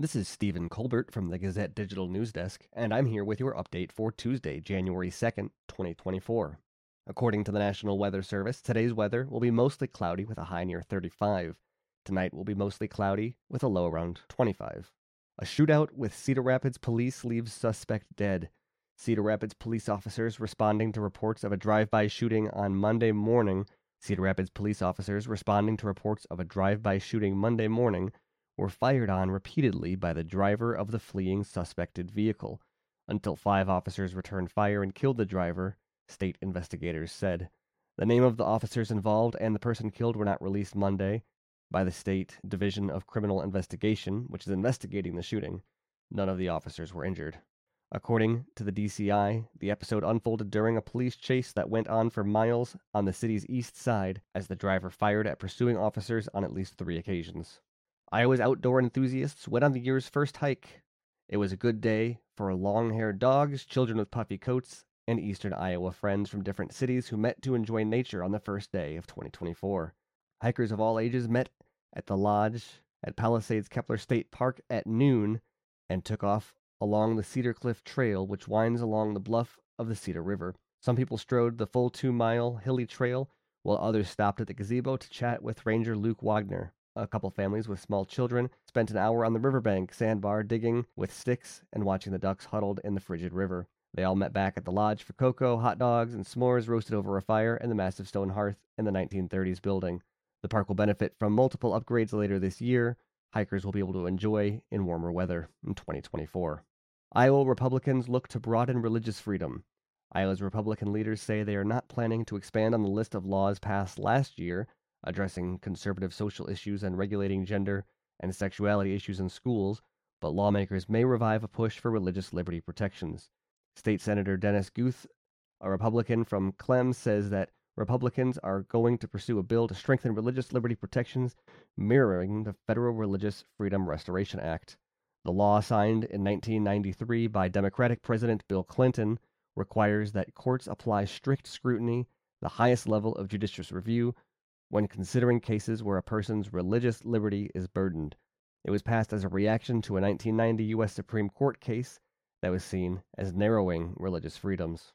This is Stephen Colbert from the Gazette Digital News Desk, and I'm here with your update for Tuesday, January 2nd, 2024. According to the National Weather Service, today's weather will be mostly cloudy with a high near 35. Tonight will be mostly cloudy with a low around 25. A shootout with Cedar Rapids police leaves suspect dead. Cedar Rapids police officers responding to reports of a drive by shooting on Monday morning. Cedar Rapids police officers responding to reports of a drive by shooting Monday morning were fired on repeatedly by the driver of the fleeing suspected vehicle until five officers returned fire and killed the driver, state investigators said. The name of the officers involved and the person killed were not released Monday by the State Division of Criminal Investigation, which is investigating the shooting. None of the officers were injured. According to the DCI, the episode unfolded during a police chase that went on for miles on the city's east side as the driver fired at pursuing officers on at least three occasions. Iowa's outdoor enthusiasts went on the year's first hike. It was a good day for long haired dogs, children with puffy coats, and eastern Iowa friends from different cities who met to enjoy nature on the first day of 2024. Hikers of all ages met at the lodge at Palisades Kepler State Park at noon and took off along the Cedar Cliff Trail, which winds along the bluff of the Cedar River. Some people strode the full two mile hilly trail, while others stopped at the gazebo to chat with Ranger Luke Wagner. A couple families with small children spent an hour on the riverbank sandbar digging with sticks and watching the ducks huddled in the frigid river. They all met back at the lodge for cocoa, hot dogs, and s'mores roasted over a fire in the massive stone hearth in the 1930s building. The park will benefit from multiple upgrades later this year. Hikers will be able to enjoy in warmer weather in 2024. Iowa Republicans look to broaden religious freedom. Iowa's Republican leaders say they are not planning to expand on the list of laws passed last year addressing conservative social issues and regulating gender and sexuality issues in schools, but lawmakers may revive a push for religious liberty protections. State Senator Dennis Guth, a Republican from Klemme, says that Republicans are going to pursue a bill to strengthen religious liberty protections mirroring the Federal Religious Freedom Restoration Act. The law signed in 1993 by Democratic President Bill Clinton requires that courts apply strict scrutiny, the highest level of judicial review, when considering cases where a person's religious liberty is burdened. It was passed as a reaction to a 1990 U.S. Supreme Court case that was seen as narrowing religious freedoms.